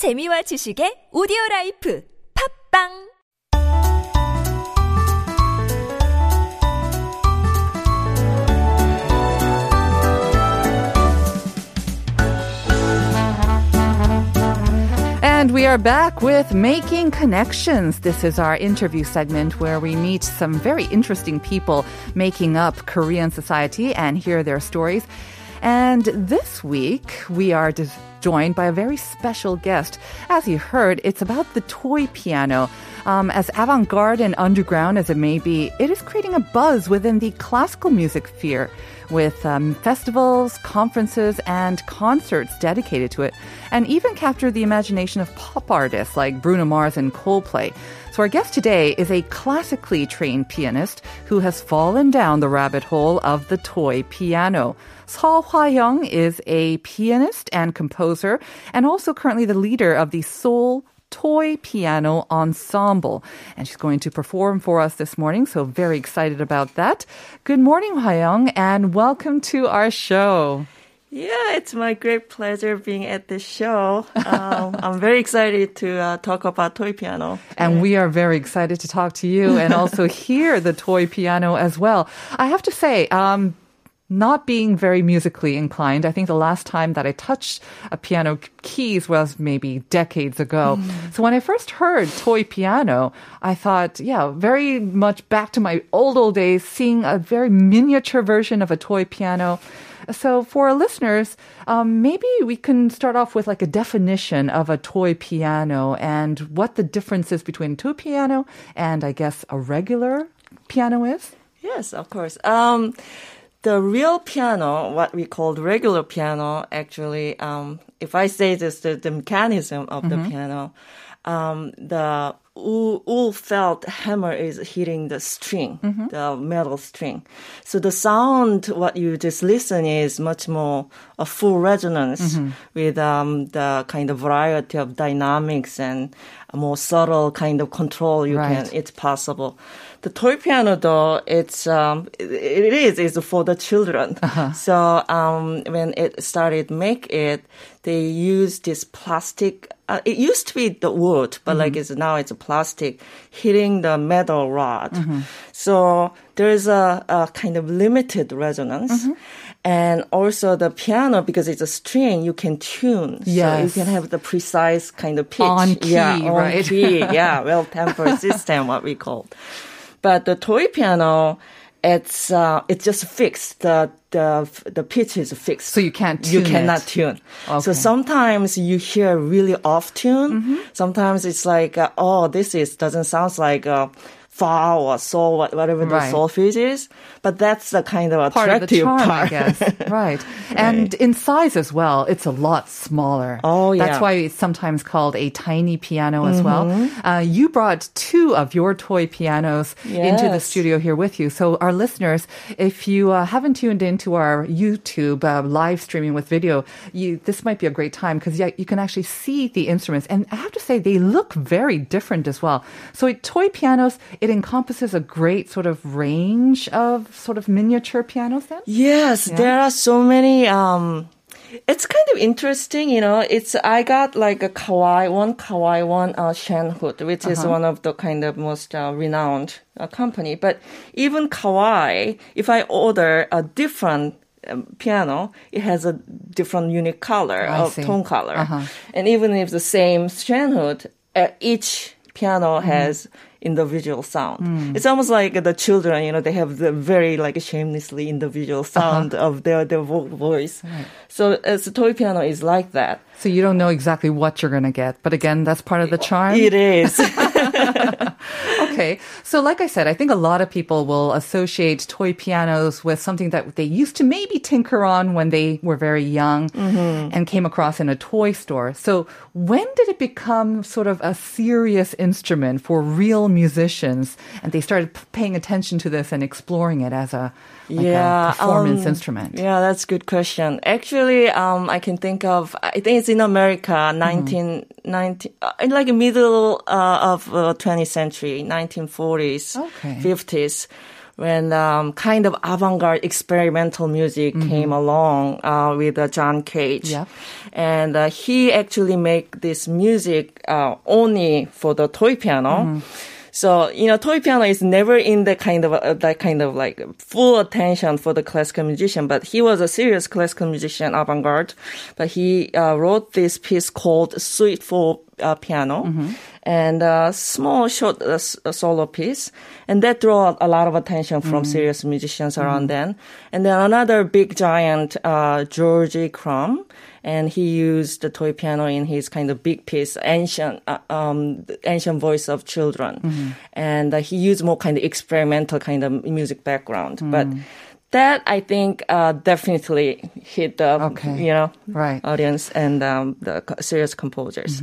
재미와 지식의 오디오 라이프 팝빵 And we are back with Making Connections. This is our interview segment where we meet some very interesting people making up Korean society and hear their stories. And this week, we are dis- joined by a very special guest. As you heard, it's about the toy piano. Um, as avant garde and underground as it may be, it is creating a buzz within the classical music sphere with um, festivals, conferences, and concerts dedicated to it, and even captured the imagination of pop artists like Bruno Mars and Coldplay. So our guest today is a classically trained pianist who has fallen down the rabbit hole of the toy piano. Seo Hwa-young is a pianist and composer, and also currently the leader of the Seoul Toy Piano Ensemble. And she's going to perform for us this morning, so very excited about that. Good morning, Hwa-young, and welcome to our show. Yeah, it's my great pleasure being at this show. Um, I'm very excited to uh, talk about toy piano. And we are very excited to talk to you and also hear the toy piano as well. I have to say, um, not being very musically inclined. I think the last time that I touched a piano keys was maybe decades ago. Mm. So when I first heard toy piano, I thought, yeah, very much back to my old, old days, seeing a very miniature version of a toy piano. So for our listeners, um, maybe we can start off with like a definition of a toy piano and what the difference is between toy piano and I guess a regular piano is. Yes, of course. Um, the real piano, what we call regular piano, actually, um, if I say this, the, the mechanism of the piano, um, the wool, felt hammer is hitting the string, the metal string. So the sound, what you just listen is much more a full resonance with um, the kind of variety of dynamics and a more subtle kind of control you Right. can. It's possible. The toy piano, though, it's um, it, it is is for the children. So um, when it started make it, they used this plastic. Uh, it used to be the wood, but like mm-hmm. it's now it's a plastic hitting the metal rod. Mm-hmm. So there is a, a kind of limited resonance. Mm-hmm. And also the piano, because it's a string, you can tune. So you can have the precise kind of pitch. On key, yeah, on right? key. Yeah, well tempered system, what we call. But the toy piano, it's uh, it's just fixed. The the the pitch is fixed. So you can't you cannot it. tune. Okay. Mm-hmm. So sometimes you hear really off tune. Sometimes it's like uh, oh this is doesn't sound like uh, fa or sol whatever the Right. solfege is. But that's the kind of part of the attractive charm, I guess. right. And in size as well, it's a lot smaller. Oh, That's yeah. Mm-hmm. why it's sometimes called a tiny piano as well. Uh, you brought two of your toy pianos into the studio here with you. So our listeners, if you uh, haven't tuned into our YouTube uh, live streaming with video, you this might be a great time because yeah, you can actually see the instruments. And I have to say, they look very different as well. So toy pianos, it encompasses a great sort of range of sort of miniature pianos then? Yes, there are so many. Um, it's kind of interesting, you know. It's I got like a Kawai one Kawai one uh, Schoenhut, which is one of the kind of most uh, renowned uh, company. But even Kawai, if I order a different um, piano, it has a different unique color I of tone color, Uh-huh. and even if the same Schoenhut, uh, each piano Mm-hmm. has individual sound. Mm. It's almost like the children, you know, they have the very like shamelessly individual Uh-huh. sound of their their vo- voice. So as a toy piano is like that. So you don't know exactly what you're going to get. But again, that's part of the charm. It is. okay. So, like I said, I think a lot of people will associate toy pianos with something that they used to maybe tinker on when they were very young mm-hmm. and came across in a toy store. So, when did it become sort of a serious instrument for real musicians and they started p- paying attention to this and exploring it as a, like a performance um, instrument? Yeah, that's a good question. Actually, um, I can think of, I think it's in America, 19, 19 uh, in like middle uh, of uh, 20th century, 1940s, Okay. 50s, when um, kind of avant-garde experimental music came along uh, with uh, John Cage. Yeah. And uh, he actually make this music uh, only for the toy piano. So you know, toy piano is never in the kind of uh, that kind of like full attention for the classical musician. But he was a serious classical musician, avant-garde. But he uh, wrote this piece called "Suite for uh, Piano," and a small short uh, s- solo piece, and that drew a lot of attention from serious musicians around then. And then another big giant, uh, Georgie Crumb and he used the toy piano in his kind of big piece, ancient, uh, um, ancient voice of children, and uh, he used more kind of experimental kind of music background, but. That I think uh, definitely hit the Okay. you know Right. audience and um, the serious composers.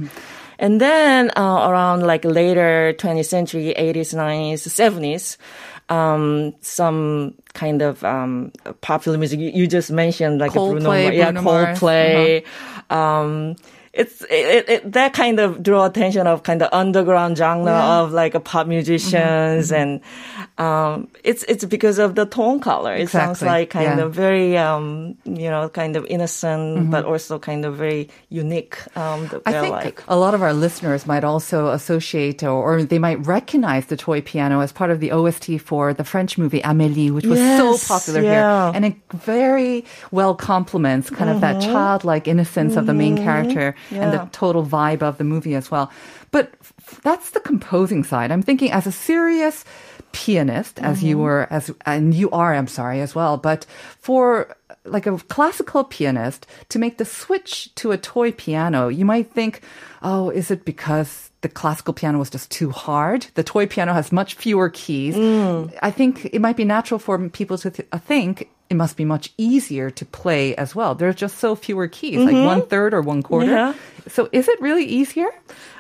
And then uh, around like later 20th century, 80s, 90s, 70s, um, some kind of um, popular music. You, you just mentioned like Bruno, Coldplay, Mars- yeah, Bruno Mars, Coldplay. Um, it's it, it, that kind of draw attention of kind of underground genre of like a pop musicians and um, it's it's because of the tone color. It sounds like kind yeah. of very um, you know kind of innocent but also kind of very unique. Um, that I think like. a lot of our listeners might also associate or, or they might recognize the toy piano as part of the OST for the French movie Amélie, which was Yes, so popular yeah. here. And it very well complements kind of that childlike innocence of the main character and the total vibe of the movie as well. But f- that's the composing side. I'm thinking as a serious pianist, as you mm-hmm. were, as and you are, I'm sorry, as well. But for like a classical pianist to make the switch to a toy piano, you might think, oh, is it because the classical piano was just too hard? The toy piano has much fewer keys. I think it might be natural for people to th- think it must be much easier to play as well. There's just so fewer keys, like one third or one quarter. Yeah. So is it really easier?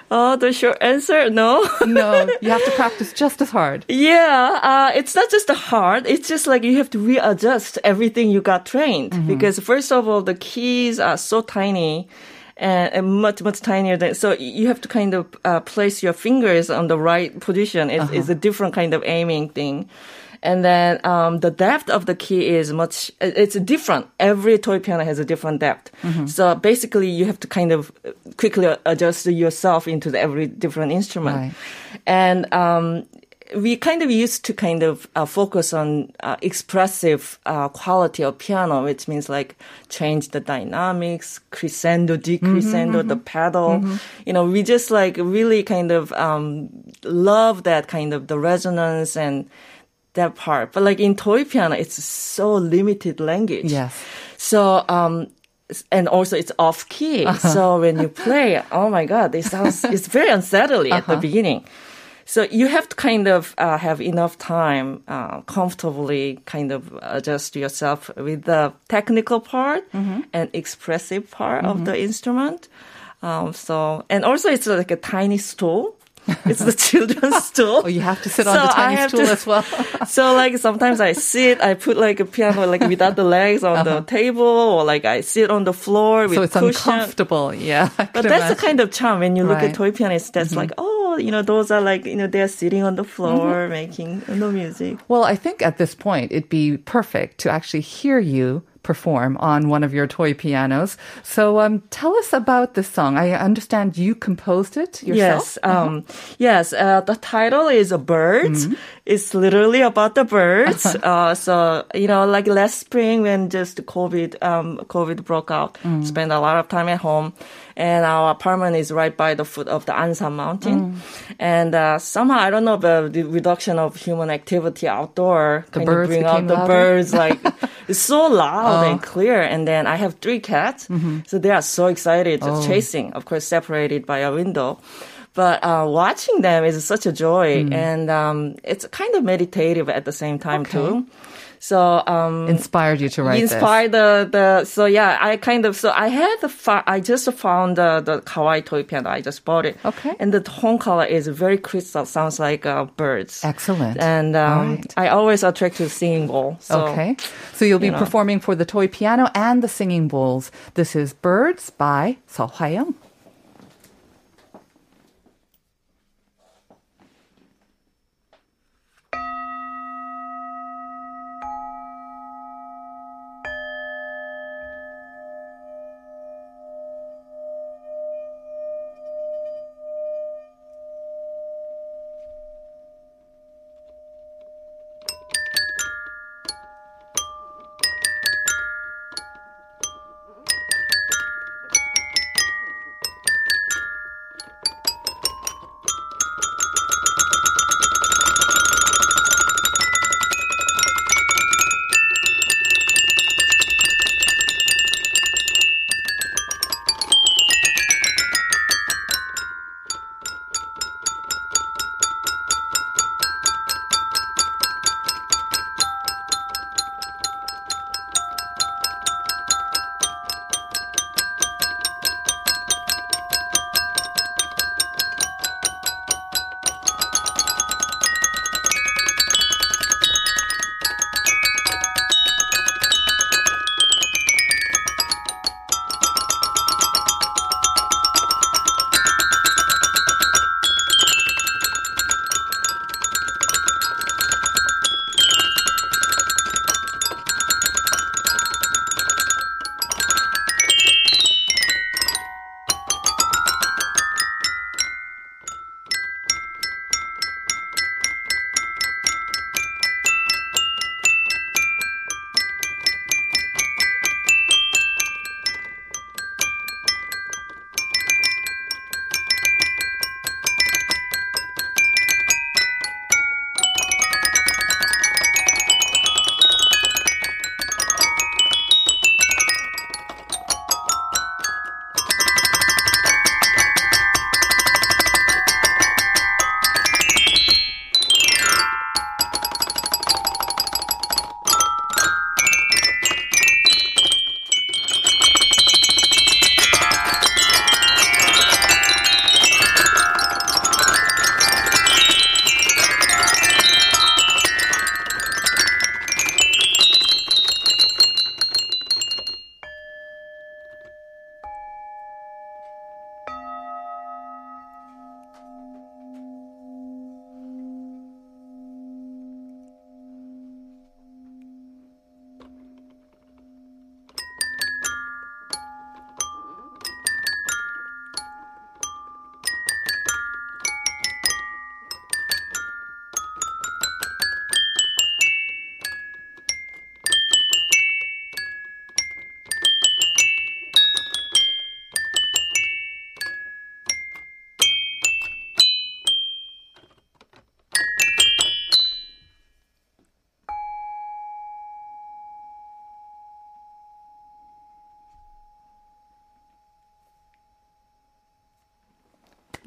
Oh, the short answer, no. No, you have to practice just as hard. Yeah, uh, it's not just the hard. It's just like you have to readjust everything you got trained. Because first of all, the keys are so tiny and, and much, much tinier than, so you have to kind of uh, place your fingers on the right position. It's, it's a different kind of aiming thing. And then um, the depth of the key is much. It's different. Every toy piano has a different depth. So basically, you have to kind of quickly adjust yourself into the every different instrument. Right. And um, we kind of used to kind of uh, focus on uh, expressive uh, quality of piano, which means like change the dynamics, crescendo, decrescendo, the pedal. You know, we just like really kind of um, love that kind of the resonance and that part. But like in toy piano, it's so limited language. Yes. So, um, and also it's off key. So when you play, oh my God, it sounds, it's very unsettling at the beginning. So you have to kind of uh, have enough time, uh, comfortably kind of adjust yourself with the technical part and expressive part of the instrument. Um, so, and also it's like a tiny stool. It's the children's stool. Oh, you have to sit on the tiny stool to- as well. so like sometimes I sit, I put like a piano like without the legs on the table, or like I sit on the floor with so it's cushion. uncomfortable. Yeah. But that's the kind of charm when you look Right. at toy pianists. That's like, oh, you know, those are like, you know, they're sitting on the floor making the music. Well, I think at this point it'd be perfect to actually hear you perform on one of your toy pianos. So um, tell us about this song. I understand you composed it yourself. Yes, um, yes. Uh, the title is a "Birds." It's literally about the birds. uh, so you know, like last spring when just COVID, um, COVID broke out, spent a lot of time at home, and our apartment is right by the foot of the Ansan Mountain, and uh, somehow I don't know the, the reduction of human activity outdoor The kind birds of bring out the louder? birds like it's so loud and clear. And then I have three cats, so they are so excited, just chasing. Of course, separated by a window. But uh, watching them is such a joy, and um, it's kind of meditative at the same time too. So um, Inspired you to write inspired the the so yeah I kind of so I had the fi- I just found the the Kawai toy piano I just bought it Okay. and the tone color is very crystal sounds like uh, birds. Excellent. and um, right. I always attract to singing bowl so okay. So you'll be you know. performing for the toy piano and the singing bowls. This is Birds by Seo Hwa-young.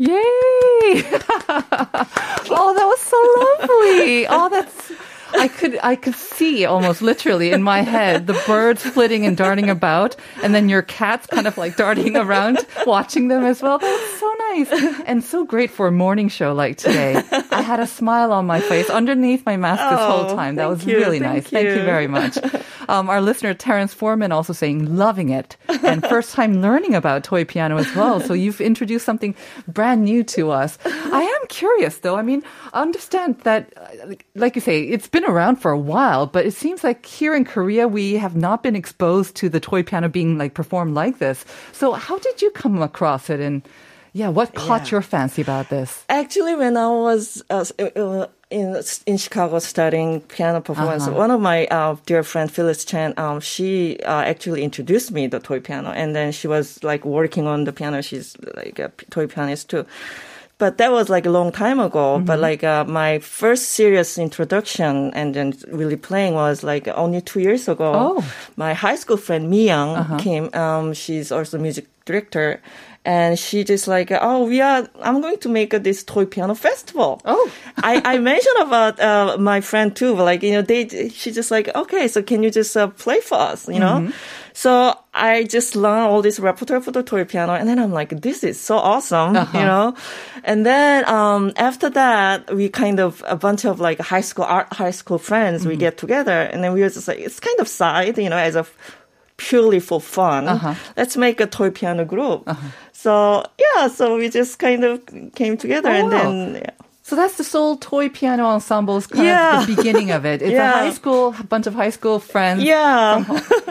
Yay! oh, that was so lovely. Oh, that's. I could I could see almost literally in my head the birds flitting and darting about, and then your cats kind of like darting around, watching them as well. That was so nice and so great for a morning show like today. I had a smile on my face underneath my mask this whole Oh, time. That was you, really thank nice. Thank you you. very much. Um, our listener Terrence Foreman also saying loving it and first time learning about toy piano as well. So you've introduced something brand new to us. I am curious though. I mean, I understand that, uh, like- like you say, it's been around for a while, but it seems like here in Korea we have not been exposed to the toy piano being like performed like this. So how did you come across it and? Yeah, what caught Yeah. your fancy about this? Actually, when I was uh, in in Chicago studying piano performance, Uh-huh. one of my uh, dear friend Phyllis Chen, um, she uh, actually introduced me the toy piano, and then she was like working on the piano. She's like a toy pianist too. But that was like a long time ago. Mm-hmm. But like uh, my first serious introduction and then really playing was like only two years ago. Oh. Uh-huh. My high school friend Mi Young came. Um, she's also music director. And she just like, oh, we are, I'm going to make a, this toy piano festival. Oh. I, I mentioned about, uh, my friend too, but like, you know, they, she just like, okay, so can you just uh, play for us, you know? Mm-hmm. So I just learned all this repertoire for the toy piano. And then I'm like, this is so awesome, Uh-huh. you know? And then, um, after that, we kind of, a bunch of like high school, art, high school friends, Mm-hmm. we get together and then we were just like, it's kind of side, you know, as a, purely for fun. Uh-huh. Let's make a toy piano group. So yeah, so we just kind of came together Oh, and wow. then yeah. So that's the Seoul Toy Piano Ensemble's kind Yeah. of the beginning of it. It's Yeah. a high school, a bunch of high school friends. Yeah.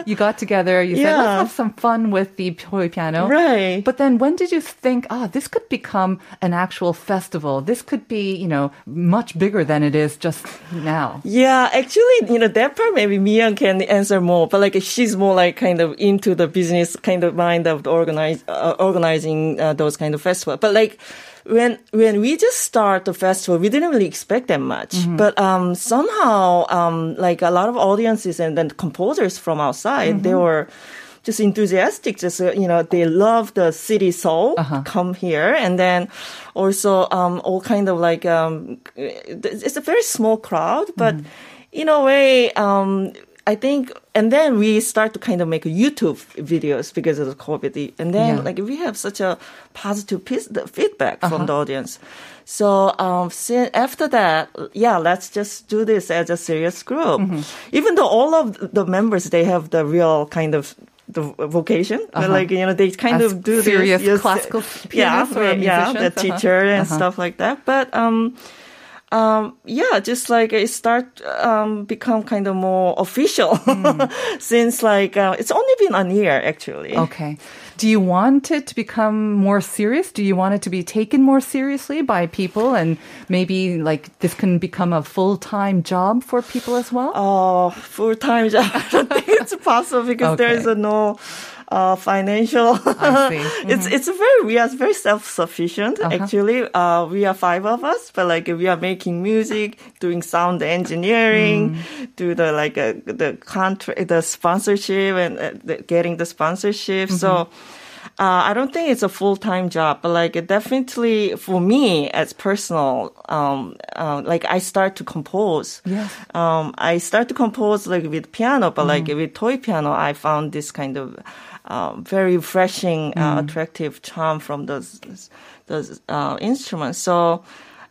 You got together, you said, Yeah. let's have some fun with the toy piano. Right. But then when did you think, ah, this could become an actual festival? This could be, you know, much bigger than it is just now. Yeah, actually, you know, that part maybe Mian can answer more, but like she's more like kind of into the business kind of mind of organize, uh, organizing uh, those kind of festivals. But like when when we just start the festival, we didn't really expect that much. But um, somehow, um, like a lot of audiences and then composers from outside, they were just enthusiastic. Just uh, you know, they love the city Seoul. Come here, and then also um, all kind of like um, it's a very small crowd, but in a way, um, I think, and then we start to kind of make YouTube videos because of the COVID, and then Yeah. like we have such a positive piece, the feedback from the audience. So um, after that, yeah, let's just do this as a serious group. Even though all of the members they have the real kind of the vocation, but like you know they kind As of do serious this, yes, classical yeah, or yeah, the uh-huh. teacher and stuff like that. But um, um, yeah, just like it start um become kind of more official since like uh, it's only been a year actually. Okay. Do you want it to become more serious? Do you want it to be taken more seriously by people and maybe like this can become a full-time job for people as well? Oh, full time job. I don't think it's possible because there is Okay. a no uh, financial. Mm-hmm. it's it's very we are very self sufficient Uh-huh. actually. Uh, we are five of us, but like we are making music, doing sound engineering, Mm. do the like uh, the contract, the sponsorship, and uh, the, getting the sponsorship. So. Mm-hmm. Uh, I don't think it's a full time job, but like it definitely for me as personal, um, uh, like I start to compose. Yes. Um, I start to compose like with piano, but like Mm-hmm. with toy piano, I found this kind of um, very refreshing, Mm. uh, attractive charm from those those uh, instruments. So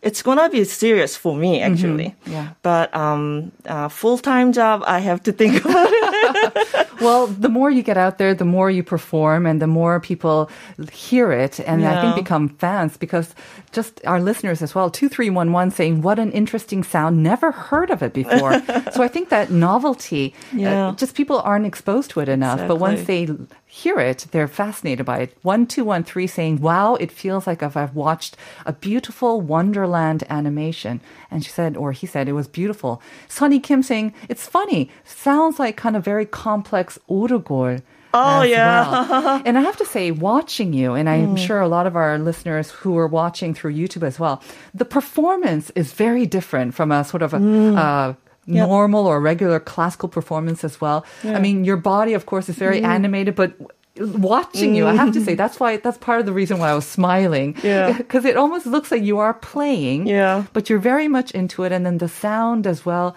it's gonna be serious for me actually. Mm-hmm. Yeah. But um, uh, full time job, I have to think about it. Well, the more you get out there, the more you perform and the more people hear it and I think become fans because just our listeners as well, 2311 saying, what an interesting sound. Never heard of it before. so I think that novelty, uh, Yeah. just people aren't exposed to it enough. But once they hear it, they're fascinated by it. 1213 saying, wow, it feels like I've watched a beautiful Wonderland animation. And she said, or he said, it was beautiful. Sunny Kim saying, it's funny. Sounds like kind of very complex orugol. Oh, yeah. well. and I have to say, watching you, and I'm hmm. sure a lot of our listeners who are watching through YouTube as well, the performance is very different from a sort of a, hmm. uh, Yep. normal or regular classical performance as well. I mean, your body, of course, is very hmm. animated, but watching you, I have to say mm. that's why that's part of the reason why I was smiling. Yeah. because it almost looks like you are playing. Yeah. but you're very much into it, and then the sound as well.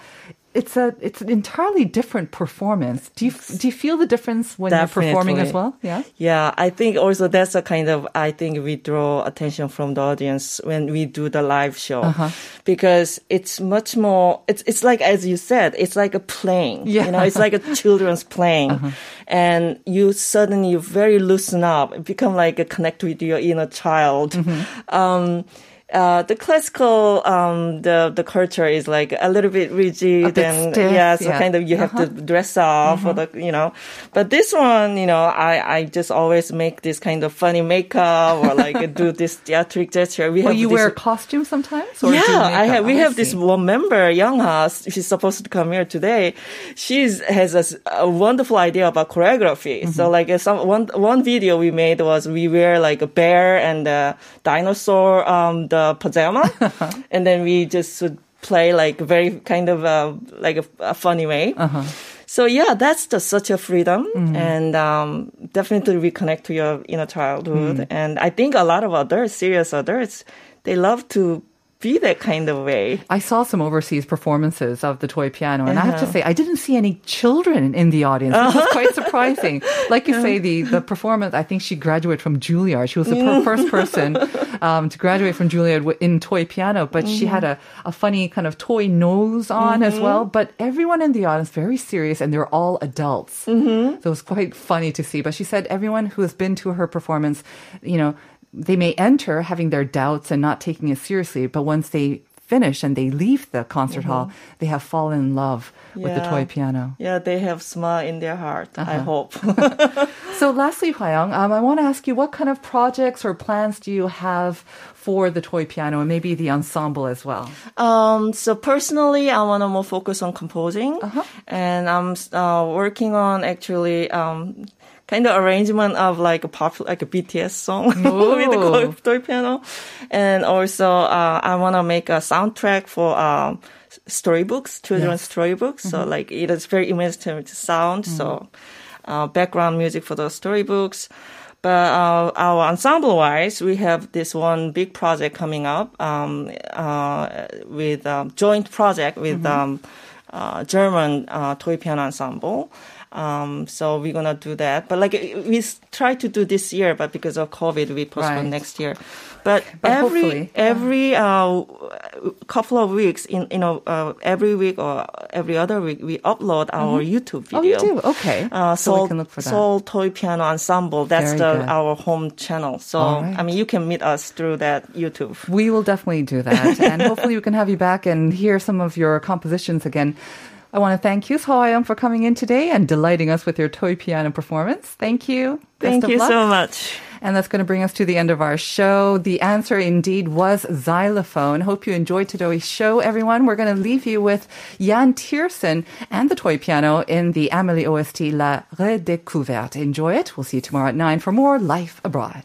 It's a it's an entirely different performance. Do you do you feel the difference when you're performing as well? Yeah. Yeah, I think also that's a kind of I think we draw attention from the audience when we do the live show Uh-huh. because it's much more. It's it's like as you said, it's like a playing. Yeah. Uh-huh. you know, it's like a children's playing, and you suddenly very loosen up, become like a connect with your inner child. Mm-hmm. Um, uh, the classical, um, the the culture is like a little bit rigid A bit and stiff, yeah, so yeah. kind of you have to dress up for the you know. But this one, you know, I I just always make this kind of funny makeup or like do this theatric gesture. We Well, have you this, wear costume sometimes. Or yeah, I have. We Oh, have this one member, Youngha. She's supposed to come here today. She has a wonderful idea about choreography. So, Mm-hmm. like, uh, some one one video we made was we wear like a bear and a dinosaur, um, the pajama, and then we just would play like very kind of uh, like a, a funny way. Uh-huh. So yeah, that's just such a freedom, Mm-hmm. and um, definitely reconnect to your inner childhood. Mm. And I think a lot of adults, serious adults, they love to be that kind of way. I saw some overseas performances of the toy piano, and I have to Uh-huh. say, I didn't see any children in the audience, which was quite surprising. Like you say, the, the performance, I think she graduated from Juilliard. She was the per- first person um, to graduate from Juilliard in toy piano, but she had a, a funny kind of toy nose on as well. But everyone in the audience, very serious, and they're all adults. Mm-hmm. So it was quite funny to see. But she said everyone who has been to her performance, you know, they may enter having their doubts and not taking it seriously, but once they finish and they leave the concert hall, they have fallen in love with the toy piano. Yeah, they have smile in their heart. I Uh-huh. hope. So, lastly, Hwayoung, um, I want to ask you what kind of projects or plans do you have for the toy piano and maybe the ensemble as well? um, so personally, I want to more focus on composing, Uh-huh. and I'm uh, working on actually. Um, Kind of arrangement of like a popular, like a BTS song with the toy piano, and also uh, I want to make a soundtrack for um, storybooks, children's storybooks. So like it is very imaginative sound. So uh, background music for those storybooks. But uh, our ensemble wise, we have this one big project coming up um, uh, with um, joint project with um, uh, German uh, toy piano ensemble. Um, so we're gonna do that. But like we try to do this year, but because of COVID, we postpone Right. next year. But, But every hopefully, every uh, couple of weeks, in you know, uh, every week or every other week, we upload our YouTube video. Oh, you do? Okay. Uh, so Seoul, we can look for that. Seoul Toy Piano Ensemble. That's the our home channel. So right. I mean, you can meet us through that YouTube. We will definitely do that. and hopefully, we can have you back and hear some of your compositions again. I want to thank you, Hwayoung, for coming in today and delighting us with your toy piano performance. Thank you. Thank you luck. so much. And that's going to bring us to the end of our show. The answer indeed was xylophone. Hope you enjoyed today's show, everyone. We're going to leave you with Yann Tiersen and the toy piano in the Amelie OST La Redécouverte. Enjoy it. We'll see you tomorrow at 9 for more Life Abroad.